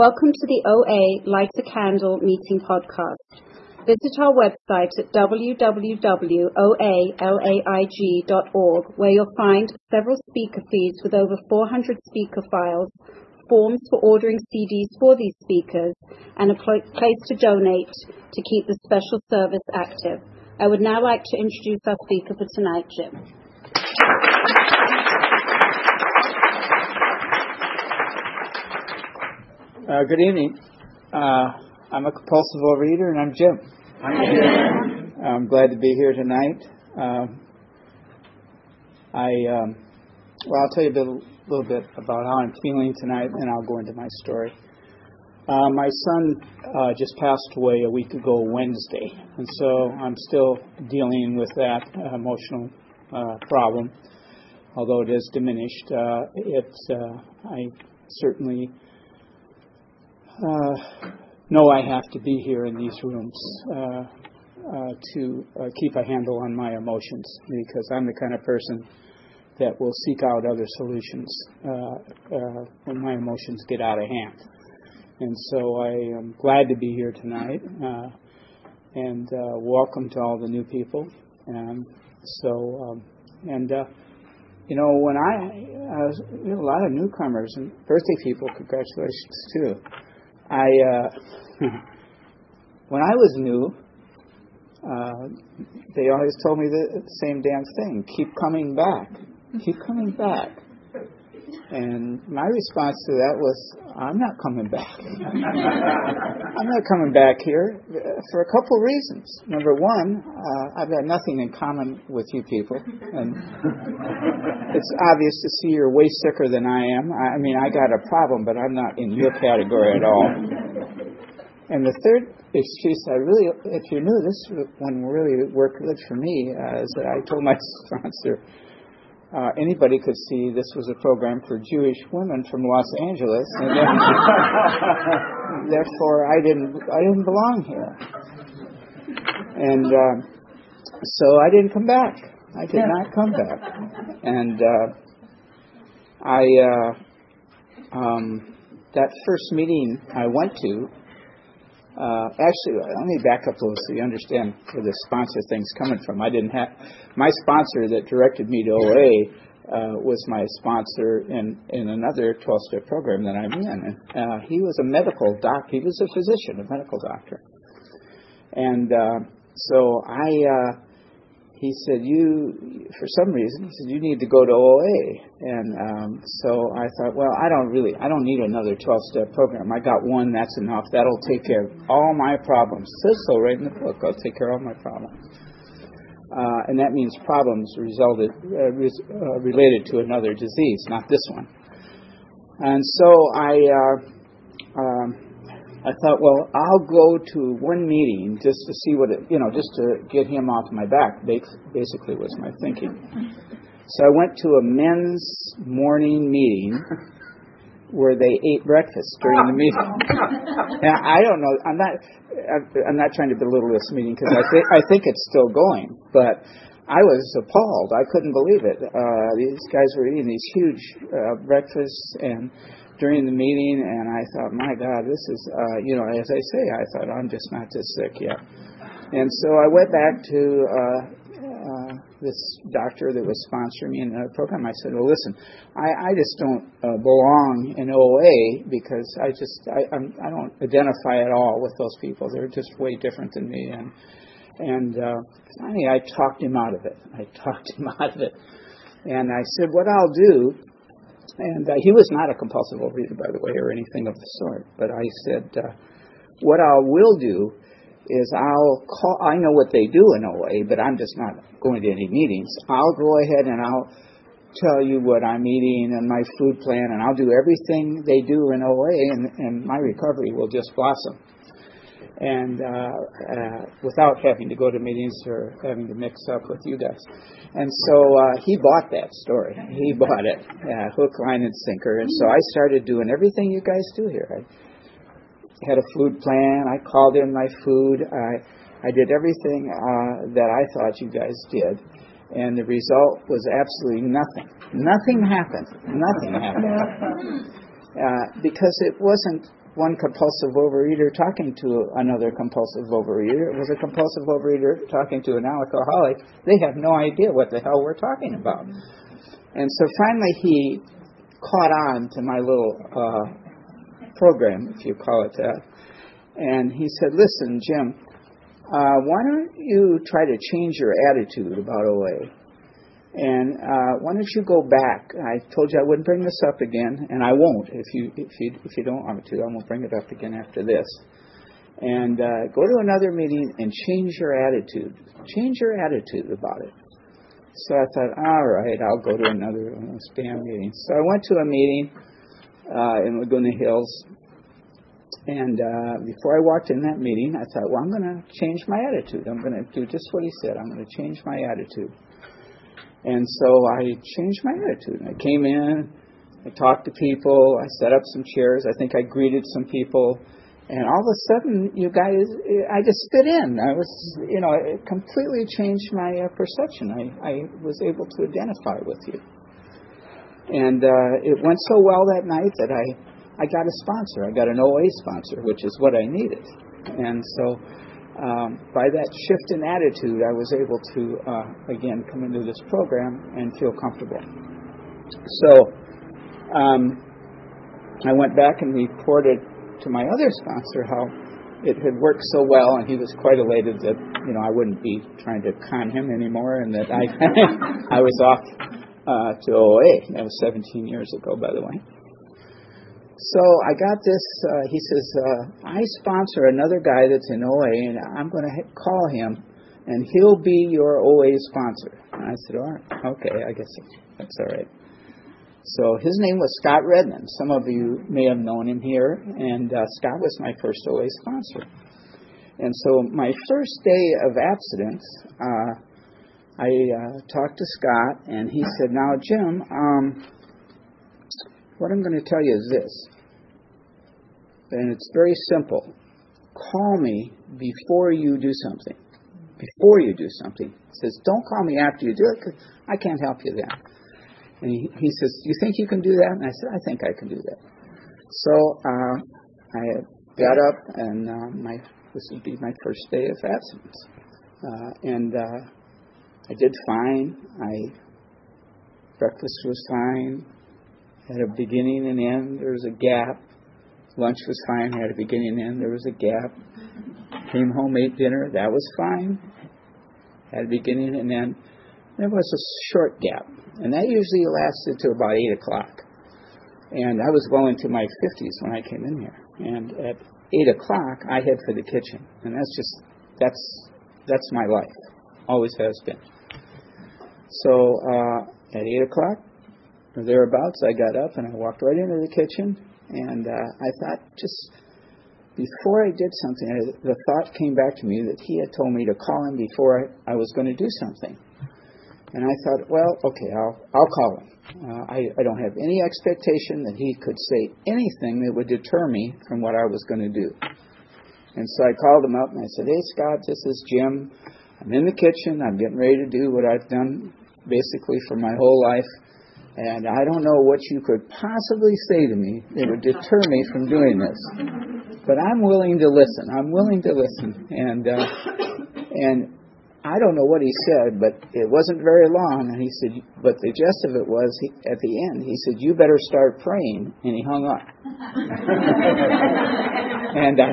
Welcome to the OA Light a Candle Meeting podcast. Visit our website at www.oalaig.org where you'll find several speaker feeds with over 400 speaker files, forms for ordering CDs for these speakers, and a place to donate to keep the special service active. I would now like to introduce our speaker for tonight, Jim. Uh, good evening. Uh, I'm a compulsive overeater, and I'm Jim. Hi, Jim. I'm glad to be here tonight. Um, I um, well, I'll tell you a bit, little bit about how I'm feeling tonight, and I'll go into my story. Uh, my son uh, just passed away a week ago Wednesday, and so I'm still dealing with that uh, emotional uh, problem. Although it is diminished, uh, it's uh, I certainly uh, know I have to be here in these rooms uh, uh, to uh, keep a handle on my emotions because I'm the kind of person that will seek out other solutions uh, when my emotions get out of hand. And so I am glad to be here tonight and welcome to all the new people. And so, um, and you know, when I, uh, you know, a lot of newcomers and birthday people, congratulations too. I uh, when I was new, uh, they always told me the same damn thing: keep coming back, keep coming back. And my response to that was, I'm not coming back. I'm not coming back here for a couple reasons. Number one, uh, I've got nothing in common with you people, and it's obvious to see you're way sicker than I am. I mean, I got a problem, but I'm not in your category at all. And the third excuse, I really, if you knew this one really worked good for me, uh, is that I told my sponsor uh, anybody could see this was a program for Jewish women from Los Angeles, and then, therefore I didn't I didn't belong here, and uh, so I didn't come back. I did not come back, and uh, I uh, um, that first meeting I went to actually, let me back up a little so you understand where the sponsor thing's coming from. I didn't have my sponsor that directed me to OA uh, was my sponsor in in another 12-step program that I'm in. And, uh, he was a medical doc. He was a physician, a medical doctor. And uh, so I uh, he said, "You, for some reason, he said you need to go to OA." And um, so I thought, well, I don't really, I don't need another 12-step program. I got one, that's enough. That'll take care of all my problems. It says so right in the book. I'll take care of all my problems. Uh, and that means problems resulted uh, res- uh, related to another disease, not this one. And so I. Uh, um, I thought, well, I'll go to one meeting just to see what it, you know, just to get him off my back. Basically, was my thinking. So I went to a men's morning meeting where they ate breakfast during the meeting. now, I don't know. I'm not. I'm not trying to belittle this meeting because I think I think it's still going, but. I was appalled. I couldn't believe it. Uh, these guys were eating these huge uh, breakfasts, and during the meeting, and I thought, my God, this is, uh, you know, as I say, I thought, I'm just not this sick yet. And so I went back to uh, uh, this doctor that was sponsoring me in the program. I said, well, listen, I, I just don't uh, belong in OA because I just, I, I'm, I don't identify at all with those people. They're just way different than me. And, and uh, finally, I talked him out of it. I talked him out of it. And I said, what I'll do and uh, he was not a compulsive overeater, by the way, or anything of the sort. But I said, uh, what I will do is I'll call, I know what they do in OA, but I'm just not going to any meetings. I'll go ahead and I'll tell you what I'm eating and my food plan, and I'll do everything they do in OA, and, and my recovery will just blossom and uh, uh, without having to go to meetings or having to mix up with you guys. And so uh, he bought that story. He bought it, uh, hook, line, and sinker. And so I started doing everything you guys do here. I had a food plan. I called in my food. I I did everything uh, that I thought you guys did, and the result was absolutely nothing. Nothing happened. Nothing happened. Uh, because it wasn't one compulsive overeater talking to another compulsive overeater. It was a compulsive overeater talking to an alcoholic. They have no idea what the hell we're talking about. And so finally he caught on to my little uh, program, if you call it that. And he said, Listen, Jim, uh, why don't you try to change your attitude about OA? And uh, why don't you go back? I told you I wouldn't bring this up again, and I won't if you if you if you don't want me to. I won't bring it up again after this. And uh, go to another meeting and change your attitude. Change your attitude about it. So I thought, all right, I'll go to another spam meeting. So I went to a meeting uh, in Laguna Hills, and uh, before I walked in that meeting, I thought, well, I'm going to change my attitude. I'm going to do just what he said. I'm going to change my attitude. And so I changed my attitude. I came in, I talked to people, I set up some chairs. I think I greeted some people. And all of a sudden, you guys, I just fit in. I was, you know, it completely changed my uh, perception. I, I was able to identify with you. And uh, it went so well that night that I, I got a sponsor. I got an OA sponsor, which is what I needed. And so um, by that shift in attitude, I was able to, uh, again, come into this program and feel comfortable. So um, I went back and reported to my other sponsor how it had worked so well, and he was quite elated that you know I wouldn't be trying to con him anymore, and that I I was off uh, to OA. That was 17 years ago, by the way. So I got this. Uh, he says, uh, I sponsor another guy that's in OA, and I'm going to call him, and he'll be your OA sponsor. And I said, all right, okay, I guess that's all right. So his name was Scott Redmond. Some of you may have known him here, and uh, Scott was my first OA sponsor. And so my first day of abstinence, uh, I uh, talked to Scott, and he said, "Now, Jim." Um, what I'm going to tell you is this, and it's very simple. Call me before you do something. Before you do something. He says, don't call me after you do it because I can't help you then. And he, he says, you think you can do that? And I said, I think I can do that. So uh, I got up, and uh, my this would be my first day of abstinence, uh, and uh, I did fine. I breakfast was fine had a beginning and end. There was a gap. Lunch was fine. Had a beginning and end. There was a gap. Came home, ate dinner. That was fine. Had a beginning and end. There was a short gap, and that usually lasted to about eight o'clock. And I was well into my 50s when I came in here. And at eight o'clock, I head for the kitchen, and that's just that's that's my life. Always has been. So uh, at eight o'clock, or thereabouts, I got up and I walked right into the kitchen, and uh, I thought just before I did something, the thought came back to me that he had told me to call him before I, I was going to do something. And I thought, well, okay, I'll I'll call him. Uh, I I don't have any expectation that he could say anything that would deter me from what I was going to do. And so I called him up and I said, Hey Scott, this is Jim. I'm in the kitchen. I'm getting ready to do what I've done basically for my whole life. And I don't know what you could possibly say to me that would deter me from doing this. But I'm willing to listen. I'm willing to listen. And uh, and I don't know what he said, but it wasn't very long. And he said, but the gist of it was, he, at the end, he said, "You better start praying," and he hung up. and I,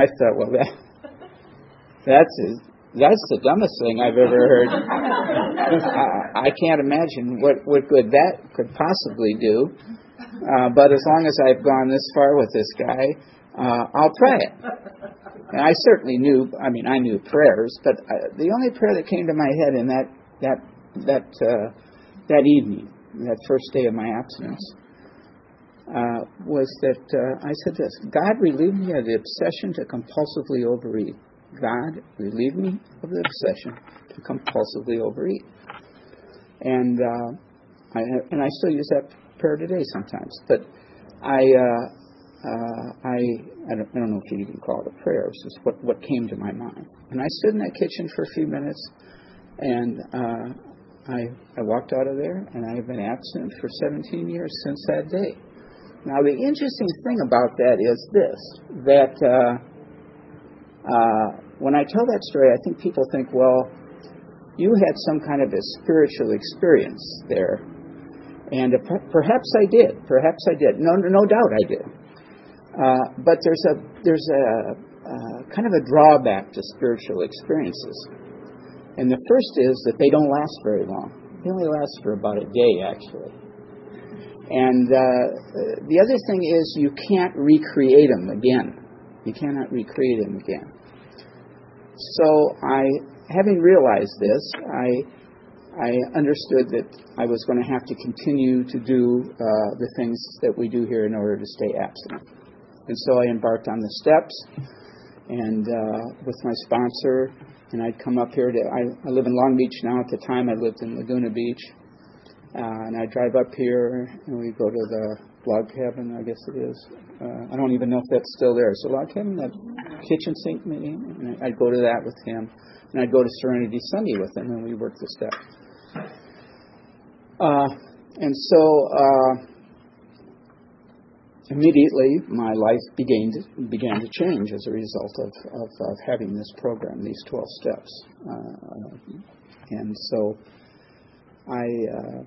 I thought, well, that that's that's the dumbest thing I've ever heard. I, I can't imagine what, what good that could possibly do. Uh, but as long as I've gone this far with this guy, uh, I'll pray it. And I certainly knew, I mean, I knew prayers, but uh, the only prayer that came to my head in that, that, that, uh, that evening, that first day of my abstinence, uh, was that uh, I said this God, relieve me of the obsession to compulsively overeat. God, relieve me of the obsession to compulsively overeat. And uh, I and I still use that prayer today sometimes. But I uh, uh, I I don't, I don't know if you can call it a prayer. It's just what what came to my mind. And I stood in that kitchen for a few minutes, and uh, I I walked out of there, and I have been absent for 17 years since that day. Now, the interesting thing about that is this that uh, uh, when I tell that story, I think people think, well, you had some kind of a spiritual experience there. And perhaps I did. Perhaps I did. No, no doubt I did. Uh, but there's a there's a uh, kind of a drawback to spiritual experiences, and the first is that they don't last very long. They only last for about a day, actually. And uh, the other thing is you can't recreate them again. You cannot recreate them again. So I, having realized this, I I understood that I was going to have to continue to do uh, the things that we do here in order to stay abstinent. And so I embarked on the steps, and uh, with my sponsor, and I'd come up here to. I, I live in Long Beach now. At the time, I lived in Laguna Beach, uh, and I drive up here, and we go to the log cabin, I guess it is. Uh, I don't even know if that's still there. So log cabin, that kitchen sink, maybe. And I'd go to that with him, and I'd go to Serenity Sunday with him, and we work the steps. Uh, and so uh, immediately my life began to, began to change as a result of, of, of having this program, these 12 steps. Uh, and so I uh,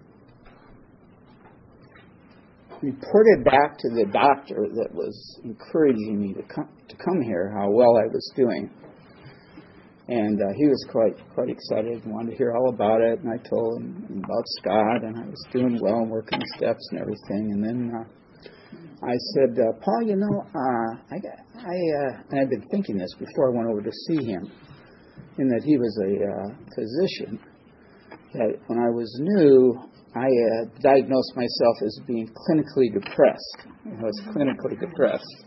reported back to the doctor that was encouraging me to come, to come here how well I was doing. And uh, he was quite quite excited and wanted to hear all about it. And I told him about Scott, and I was doing well and working the steps and everything. And then uh, I said, uh, Paul, you know, uh, I, I, uh, and I've been thinking this before I went over to see him, in that he was a uh, physician. That when I was new, I uh, diagnosed myself as being clinically depressed. I was clinically depressed.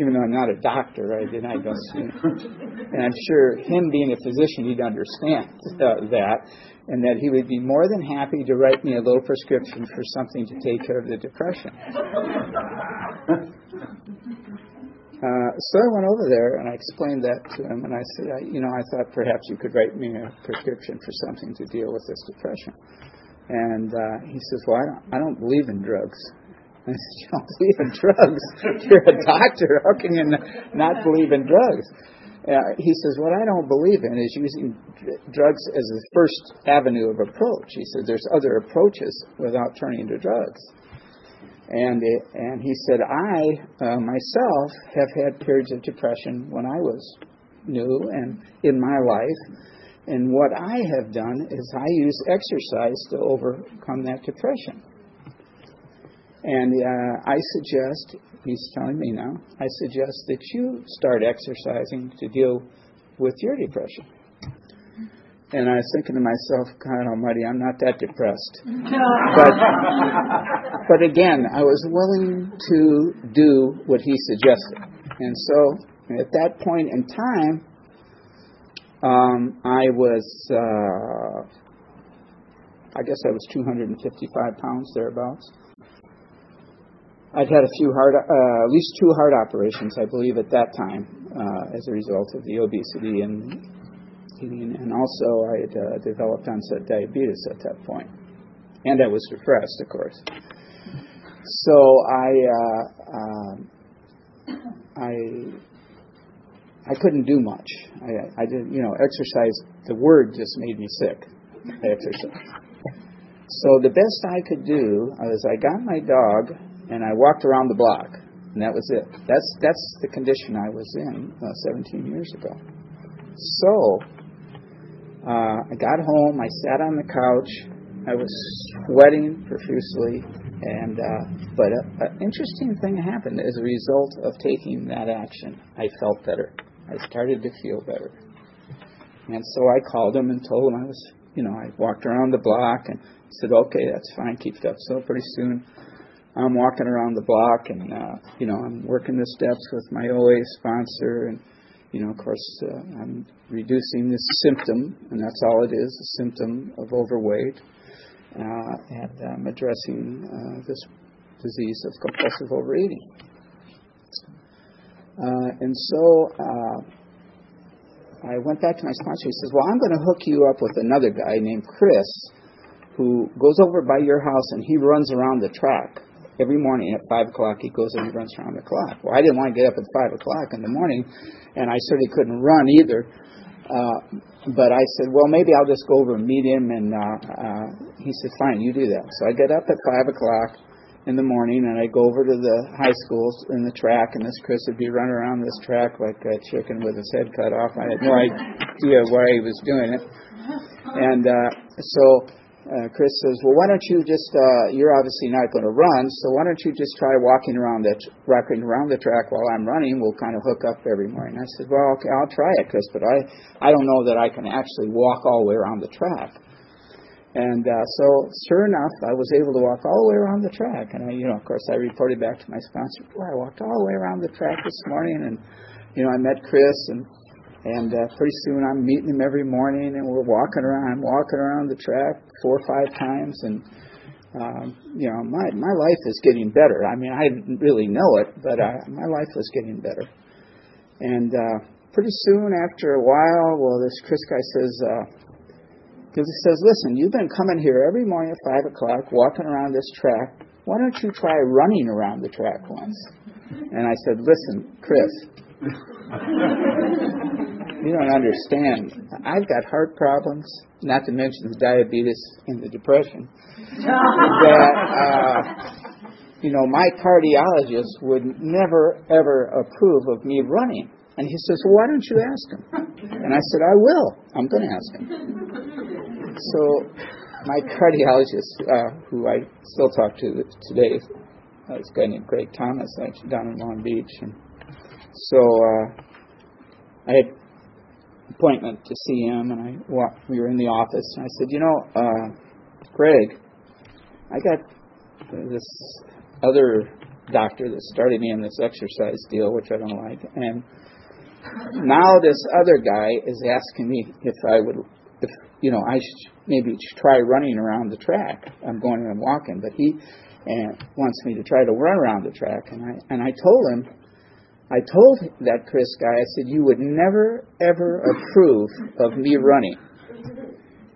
Even though I'm not a doctor, I did I And I'm sure him being a physician, he'd understand uh, that and that he would be more than happy to write me a little prescription for something to take care of the depression. Uh, so I went over there and I explained that to him, and I said, I, you know, I thought perhaps you could write me a prescription for something to deal with this depression. And uh, he says, well, I don't, I don't believe in drugs. I said, you don't believe in drugs? You're a doctor. How can you not believe in drugs? Uh, he says, What I don't believe in is using drugs as the first avenue of approach. He said, There's other approaches without turning to drugs. And, it, and he said, I uh, myself have had periods of depression when I was new and in my life. And what I have done is I use exercise to overcome that depression. And uh, I suggest, he's telling me now, I suggest that you start exercising to deal with your depression. And I was thinking to myself, God Almighty, I'm not that depressed. but, but again, I was willing to do what he suggested. And so at that point in time, um, I was, uh, I guess I was 255 pounds thereabouts. I'd had a few heart, uh, at least two heart operations, I believe, at that time, uh, as a result of the obesity and eating, and also I had uh, developed onset diabetes at that point, and I was depressed, of course. So I, uh, um, I, I couldn't do much. I, I didn't, you know, exercise. The word just made me sick. Exercise. So the best I could do was I got my dog and I walked around the block, and that was it. That's that's the condition I was in uh, 17 years ago. So uh, I got home. I sat on the couch. I was sweating profusely, and uh, but an interesting thing happened as a result of taking that action. I felt better. I started to feel better, and so I called him and told him I was, you know, I walked around the block and said, "Okay, that's fine. Keep it up." So pretty soon I'm walking around the block and, uh, you know, I'm working the steps with my OA sponsor and, you know, of course, uh, I'm reducing this symptom, and that's all it is, a symptom of overweight. Uh, and I'm addressing uh, this disease of compulsive overeating. Uh, and so uh, I went back to my sponsor. He says, Well, I'm going to hook you up with another guy named Chris who goes over by your house and he runs around the track every morning at five o'clock he goes and he runs around the clock. Well, I didn't want to get up at five o'clock in the morning, and I certainly couldn't run either. Uh, but I said, well, maybe I'll just go over and meet him. And uh, uh, he said, fine, you do that. So I get up at five o'clock in the morning and I go over to the high schools in the track, and this Chris would be running around this track like a chicken with his head cut off. I had no idea why he was doing it. And uh, so uh, Chris says, "Well, why don't you just? Uh, you're obviously not going to run, so why don't you just try walking around the walking around the track while I'm running? We'll kind of hook up every morning." I said, "Well, okay, I'll try it, Chris, but I I don't know that I can actually walk all the way around the track." And uh, so, sure enough, I was able to walk all the way around the track. And I, you know, of course, I reported back to my sponsor, "Boy, I walked all the way around the track this morning." And you know, I met Chris and and uh, pretty soon I'm meeting him every morning, and we're walking around. I'm walking around the track four or five times, and um, you know, my my life is getting better. I mean, I didn't really know it, but uh, my life was getting better. And uh, pretty soon, after a while, well, this Chris guy says, because uh, he says, "Listen, you've been coming here every morning at five o'clock, walking around this track. Why don't you try running around the track once?" And I said, "Listen, Chris." You don't understand. I've got heart problems, not to mention the diabetes and the depression. that uh, you know, my cardiologist would never ever approve of me running. And he says, "Well, why don't you ask him?" And I said, "I will. I'm going to ask him." So my cardiologist, uh, who I still talk to today, is uh, this guy named Greg Thomas, actually down in Long Beach, and so uh, I had appointment to see him, and I walked, we were in the office, and I said, you know, uh, Greg, I got this other doctor that started me on this exercise deal, which I don't like, and now this other guy is asking me if I would, if you know, I should maybe try running around the track. I'm going and I'm walking, but he and wants me to try to run around the track, and I and I told him I told that Chris guy, I said, you would never, ever approve of me running.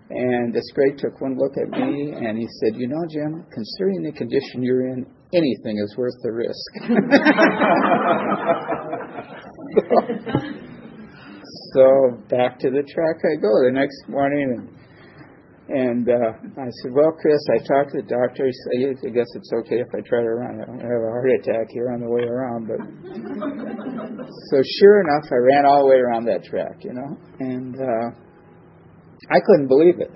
And this guy took one look at me and he said, You know, Jim, considering the condition you're in, anything is worth the risk. so, so, back to the track I go the next morning and uh, I said, Well, Chris, I talked to the doctor. He said, I guess it's okay if I try to run. I don't have a heart attack here on the way around. But so sure enough, I ran all the way around that track, you know, and uh, I couldn't believe it.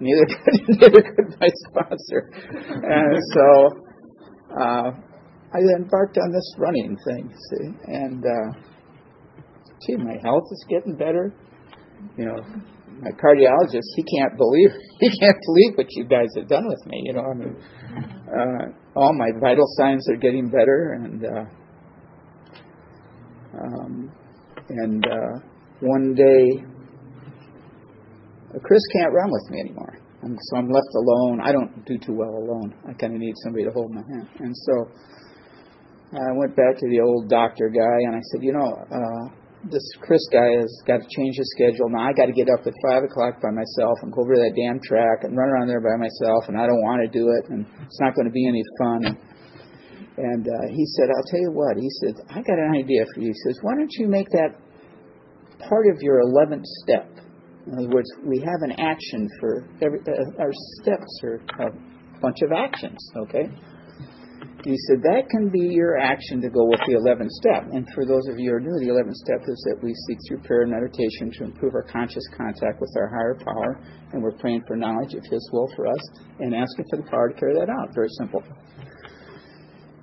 Neither could, neither could my sponsor. And so uh, I embarked on this running thing, see, and uh, gee, my health is getting better. You know, my cardiologist, he can't believe he can't believe what you guys have done with me. You know, I mean, uh, all my vital signs are getting better, and uh, um, and uh, one day, Chris can't run with me anymore, and so I'm left alone. I don't do too well alone. I kind of need somebody to hold my hand, and so I went back to the old doctor guy, and I said, you know. Uh, this Chris guy has got to change his schedule. Now I got to get up at five o'clock by myself and go over to that damn track and run around there by myself, and I don't want to do it, and it's not going to be any fun. And, and uh, he said, "I'll tell you what." He said, "I got an idea for you." He says, "Why don't you make that part of your eleventh step?" In other words, we have an action for every. Uh, our steps are a bunch of actions. Okay. He said that can be your action to go with the 11th step. And for those of you who are new, the 11th step is that we seek through prayer and meditation to improve our conscious contact with our higher power, and we're praying for knowledge of His will for us and asking for the power to carry that out. Very simple.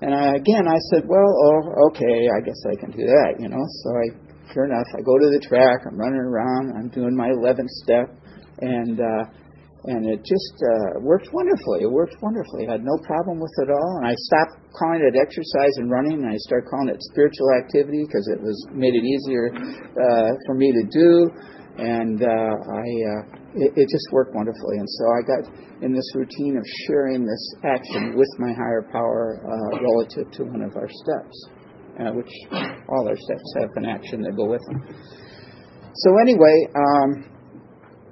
And I, again, I said, well, oh, okay, I guess I can do that, you know. So I, sure enough, I go to the track, I'm running around, I'm doing my 11th step, and uh, and it just uh, worked wonderfully. It worked wonderfully. I had no problem with it all. And I stopped calling it exercise and running, and I started calling it spiritual activity because it was made it easier uh, for me to do. And uh, I, uh, it, it just worked wonderfully. And so I got in this routine of sharing this action with my higher power uh, relative to one of our steps, uh, which all our steps have an action that go with them. So anyway. Um,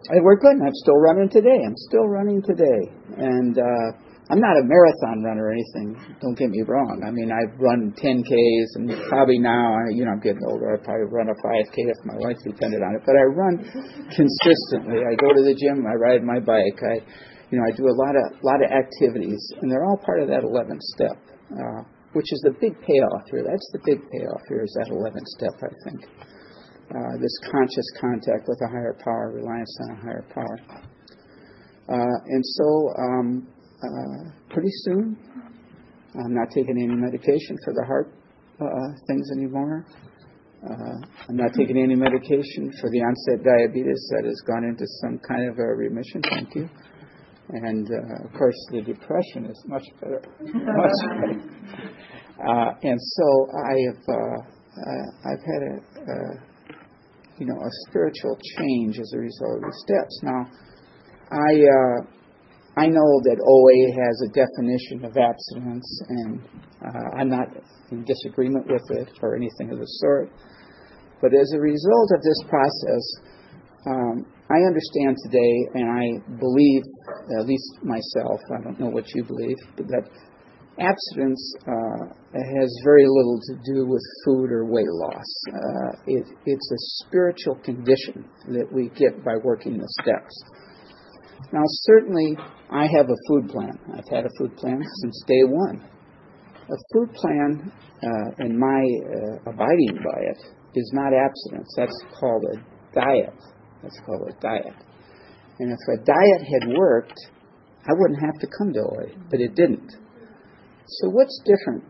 it worked good, and I'm still running today. I'm still running today, and uh, I'm not a marathon runner or anything. Don't get me wrong. I mean, I've run 10Ks and probably now, you know, I'm getting older. I probably run a 5K if my life depended on it. But I run consistently. I go to the gym. I ride my bike. I, you know, I do a lot of lot of activities, and they're all part of that 11th step, uh, which is the big payoff here. That's the big payoff here is that 11th step. I think uh, this conscious contact with a higher power, reliance on a higher power. Uh, and so um, uh, pretty soon. I'm not taking any medication for the heart uh, things anymore. Uh, I'm not taking any medication for the onset diabetes that has gone into some kind of a remission. Thank you. And uh, of course, the depression is much better. much better. Uh, and so I have uh, I've had a you know a spiritual change as a result of the steps. Now, I uh, I know that OA has a definition of abstinence, and uh, I'm not in disagreement with it or anything of the sort. But as a result of this process, um, I understand today, and I believe, at least myself, I don't know what you believe, but that abstinence uh, has very little to do with food or weight loss. Uh, it, it's a spiritual condition that we get by working the steps. Now, certainly, I have a food plan. I've had a food plan since day one. A food plan, uh, and my uh, abiding by it, is not abstinence. That's called a diet. That's called a diet. And if a diet had worked, I wouldn't have to come to OA, but it didn't. So, what's different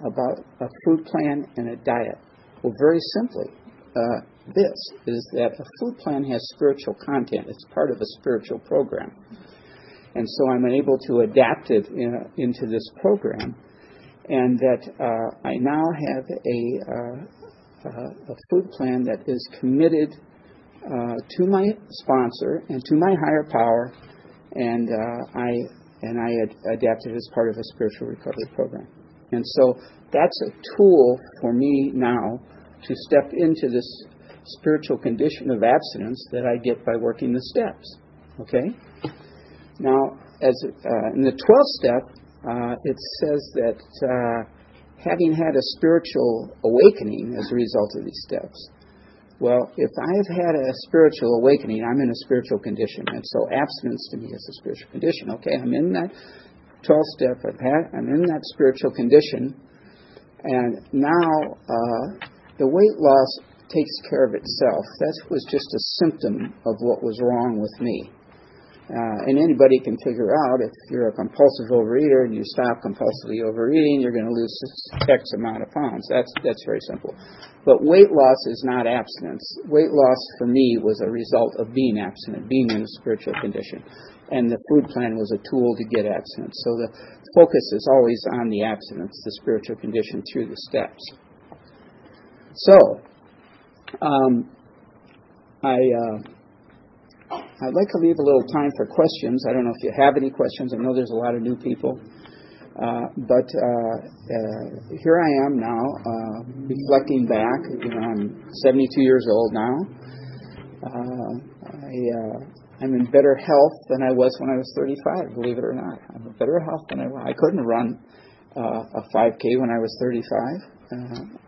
about a food plan and a diet? Well, very simply, uh, this is that a food plan has spiritual content. It's part of a spiritual program. And so I'm able to adapt it in, into this program. And that uh, I now have a, uh, uh, a food plan that is committed uh, to my sponsor and to my higher power. And uh, I and I ad- adapted as part of a spiritual recovery program. And so that's a tool for me now to step into this spiritual condition of abstinence that I get by working the steps. Okay? Now, as uh, in the 12th step, uh, it says that uh, having had a spiritual awakening as a result of these steps, well, if I've had a spiritual awakening, I'm in a spiritual condition, and so abstinence to me is a spiritual condition. Okay, I'm in that 12th step. I've had, I'm in that spiritual condition, and now uh, the weight loss takes care of itself. That was just a symptom of what was wrong with me. Uh, and anybody can figure out if you're a compulsive overeater and you stop compulsively overeating, you're going to lose X amount of pounds. That's that's very simple. But weight loss is not abstinence. Weight loss for me was a result of being abstinent, being in a spiritual condition, and the food plan was a tool to get abstinence. So the focus is always on the abstinence, the spiritual condition through the steps. So um, I, uh, I'd like to leave a little time for questions. I don't know if you have any questions. I know there's a lot of new people. Uh, but uh, uh, here I am now, uh, reflecting back. You know, I'm 72 years old now. Uh, I, uh, I'm in better health than I was when I was 35. Believe it or not, I'm in better health than I was. I couldn't run a 5K when I was 35,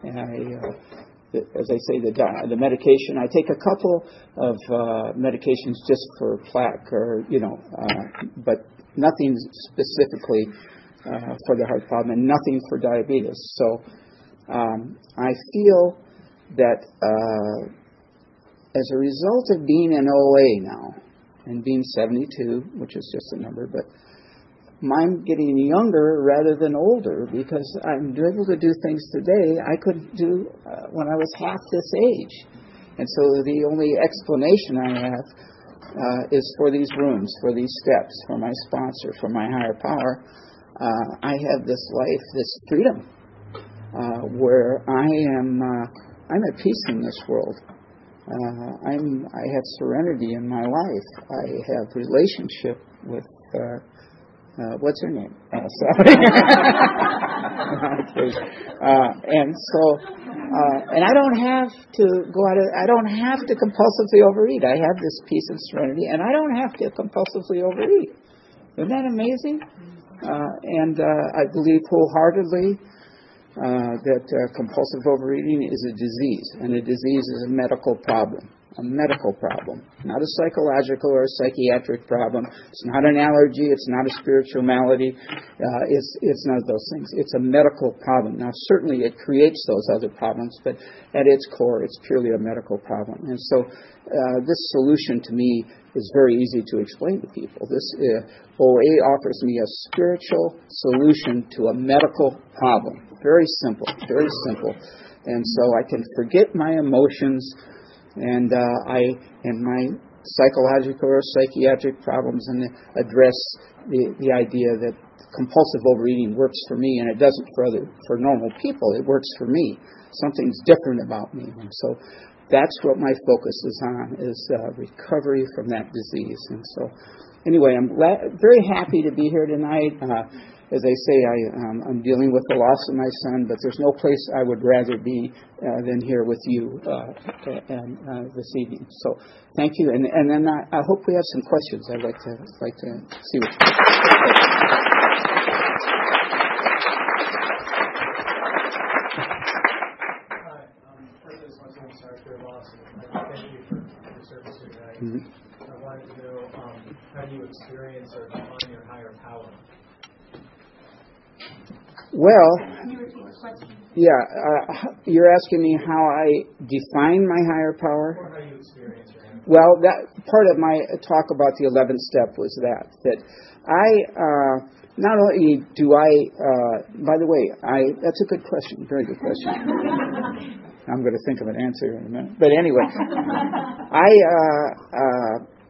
and I as I say, the the medication. I take a couple of uh, medications just for plaque, or you know, uh, but nothing specifically uh, for the heart problem, and nothing for diabetes. So um, I feel that uh, as a result of being in OA now and being 72, which is just a number, but I'm getting younger rather than older because I'm able to do things today I couldn't do uh, when I was half this age. And so the only explanation I have uh, is for these rooms, for these steps, for my sponsor, for my higher power. Uh, I have this life, this freedom, uh, where I am, uh, I'm at peace in this world. Uh, I'm, I have serenity in my life. I have relationship with uh, what's her name? Oh, sorry. uh, and so, uh, and I don't have to go out. Of, I don't have to compulsively overeat. I have this peace and serenity, and I don't have to compulsively overeat. Isn't that amazing? Uh, and uh, I believe wholeheartedly uh, that compulsive overeating is a disease, and a disease is a medical problem a medical problem, not a psychological or a psychiatric problem. It's not an allergy. It's not a spiritual malady. Uh, it's it's none of those things. It's a medical problem. Now, certainly, it creates those other problems, but at its core, it's purely a medical problem. And so, uh, this solution to me is very easy to explain to people. This uh, OA offers me a spiritual solution to a medical problem. Very simple. Very simple. And so I can forget my emotions and uh, I and my psychological or psychiatric problems and address the, the idea that compulsive overeating works for me and it doesn't for other for normal people. It works for me. Something's different about me. And so that's what my focus is on is uh, recovery from that disease. And so anyway, I'm glad, very happy to be here tonight. Uh, as I say, I, um, I'm dealing with the loss of my son, but there's no place I would rather be uh, than here with you uh, and, uh, this evening. So thank you, and, and then I, I, hope we have some questions. I'd like to like to see what. Mm-hmm. I thank you for your service today. I wanted to know um, how do you experience or define your higher power? Well, yeah, uh, you're asking me how I define my higher power. Well, that part of my talk about the eleventh step was that that I uh, not only do I. Uh, by the way, I that's a good question, very good question. I'm going to think of an answer in a minute. But anyway, I uh, uh,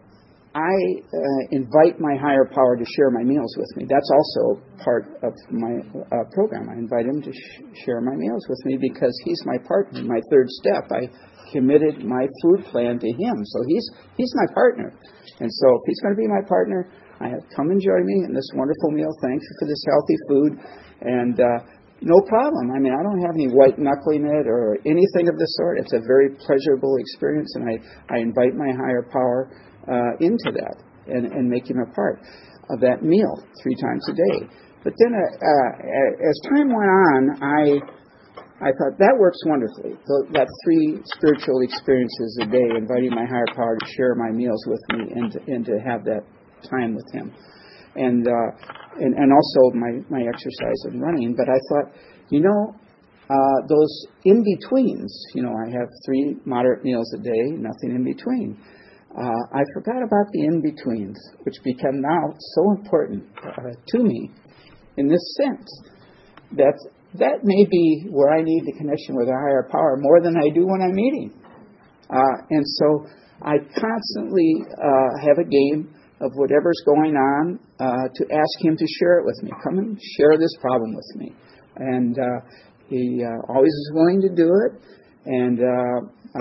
I uh, invite my higher power to share my meals with me. That's also part of my uh, program. I invite him to sh- share my meals with me because he's my partner. My third step, I committed my food plan to him. So he's he's my partner, and so if he's going to be my partner, I have come and join me in this wonderful meal. Thank you for this healthy food, and uh, no problem. I mean, I don't have any white knuckling it or anything of the sort. It's a very pleasurable experience, and I I invite my higher power uh, into that and, and make him a part of that meal three times a day. But then, uh, uh, as time went on, I I thought that works wonderfully. So that three spiritual experiences a day, inviting my higher power to share my meals with me and to, and to have that time with him, and uh, and and also my my exercise and running. But I thought, you know, uh, those in betweens. You know, I have three moderate meals a day, nothing in between. Uh, I forgot about the in betweens, which become now so important uh, to me in this sense that that may be where I need the connection with a higher power more than I do when I'm eating. Uh, and so I constantly uh, have a game of whatever's going on uh, to ask him to share it with me. Come and share this problem with me. And uh, he always is willing to do it. And uh,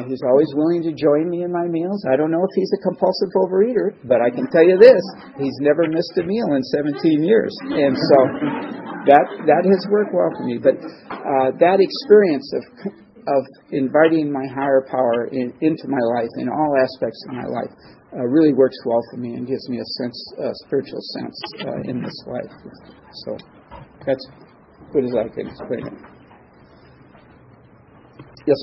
he's always willing to join me in my meals. I don't know if he's a compulsive overeater, but I can tell you this: he's never missed a meal in 17 years, and so that that has worked well for me. But uh, that experience of of inviting my higher power in, into my life in all aspects of my life uh, really works well for me and gives me a sense, a spiritual sense uh, in this life. So that's good as I can explain it. Yes.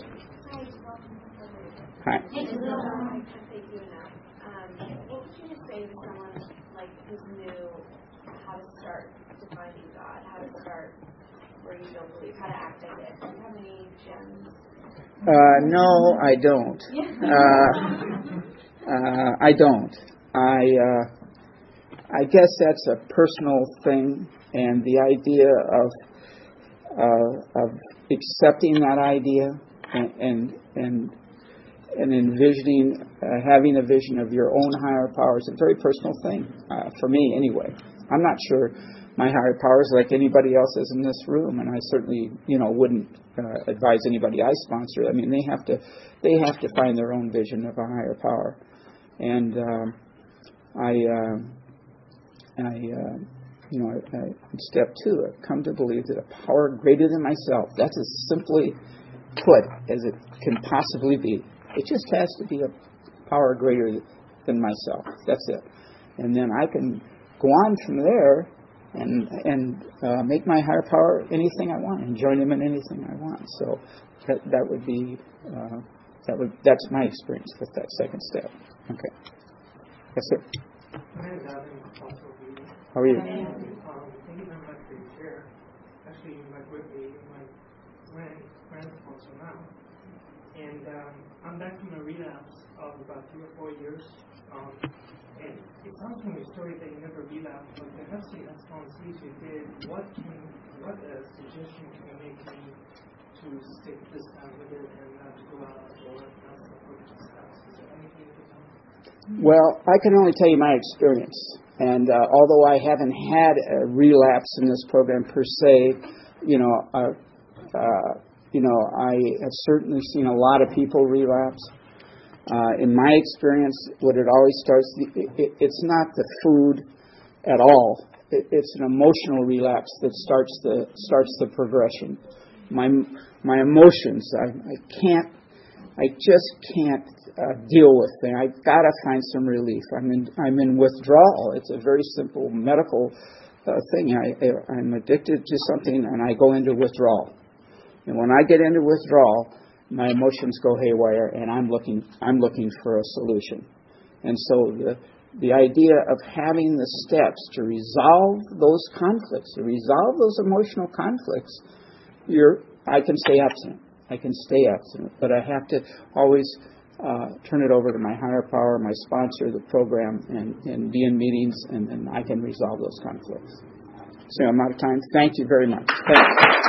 Hi. Thank you. Um, what would you say to someone like who's new how to start defining God, how to start where you don't believe, how to act like it? Do you have any gems? Uh, no, I don't. uh, uh, I don't. I uh, I guess that's a personal thing, and the idea of uh, of accepting that idea and and and, envisioning uh, having a vision of your own higher power is a very personal thing uh, for me anyway. I'm not sure my higher power is like anybody else's in this room, and I certainly you know wouldn't uh, advise anybody I sponsor. I mean they have to they have to find their own vision of a higher power, and um, I uh, I uh, you know, I, I, step two, I've come to believe that a power greater than myself, that's as simply put as it can possibly be. It just has to be a power greater than myself. That's it. And then I can go on from there and and uh, make my higher power anything I want and join him in anything I want. So that that would be uh, that would that's my experience with that second step. Okay. Yes, sir. How are you? Actually, you met with me, my also now. And um, I'm back from a relapse of about three or four years. Um, and it sounds from your story that you never relapsed, but perhaps the responses you did, what can, what uh, suggestion can you make me to stick this time with it and not to go out or not support steps? Is you? Well, I can only tell you my experience. And uh, although I haven't had a relapse in this program per se, you know, uh, uh, you know, I have certainly seen a lot of people relapse. Uh, in my experience, what it always starts, it, it, it's not the food at all. It, it's an emotional relapse that starts the starts the progression. My my emotions, I, I can't, I just can't uh, deal with them. I've got to find some relief. I'm in I'm in withdrawal. It's a very simple medical uh, thing. I, I'm addicted to something, and I go into withdrawal. And when I get into withdrawal, my emotions go haywire, and I'm looking I'm looking for a solution. And so the the idea of having the steps to resolve those conflicts, to resolve those emotional conflicts, you're I can stay abstinent. I can stay abstinent, but I have to always uh, turn it over to my higher power, my sponsor, the program, and, and be in meetings, and then I can resolve those conflicts. So I'm out of time. Thank you very much. Thanks.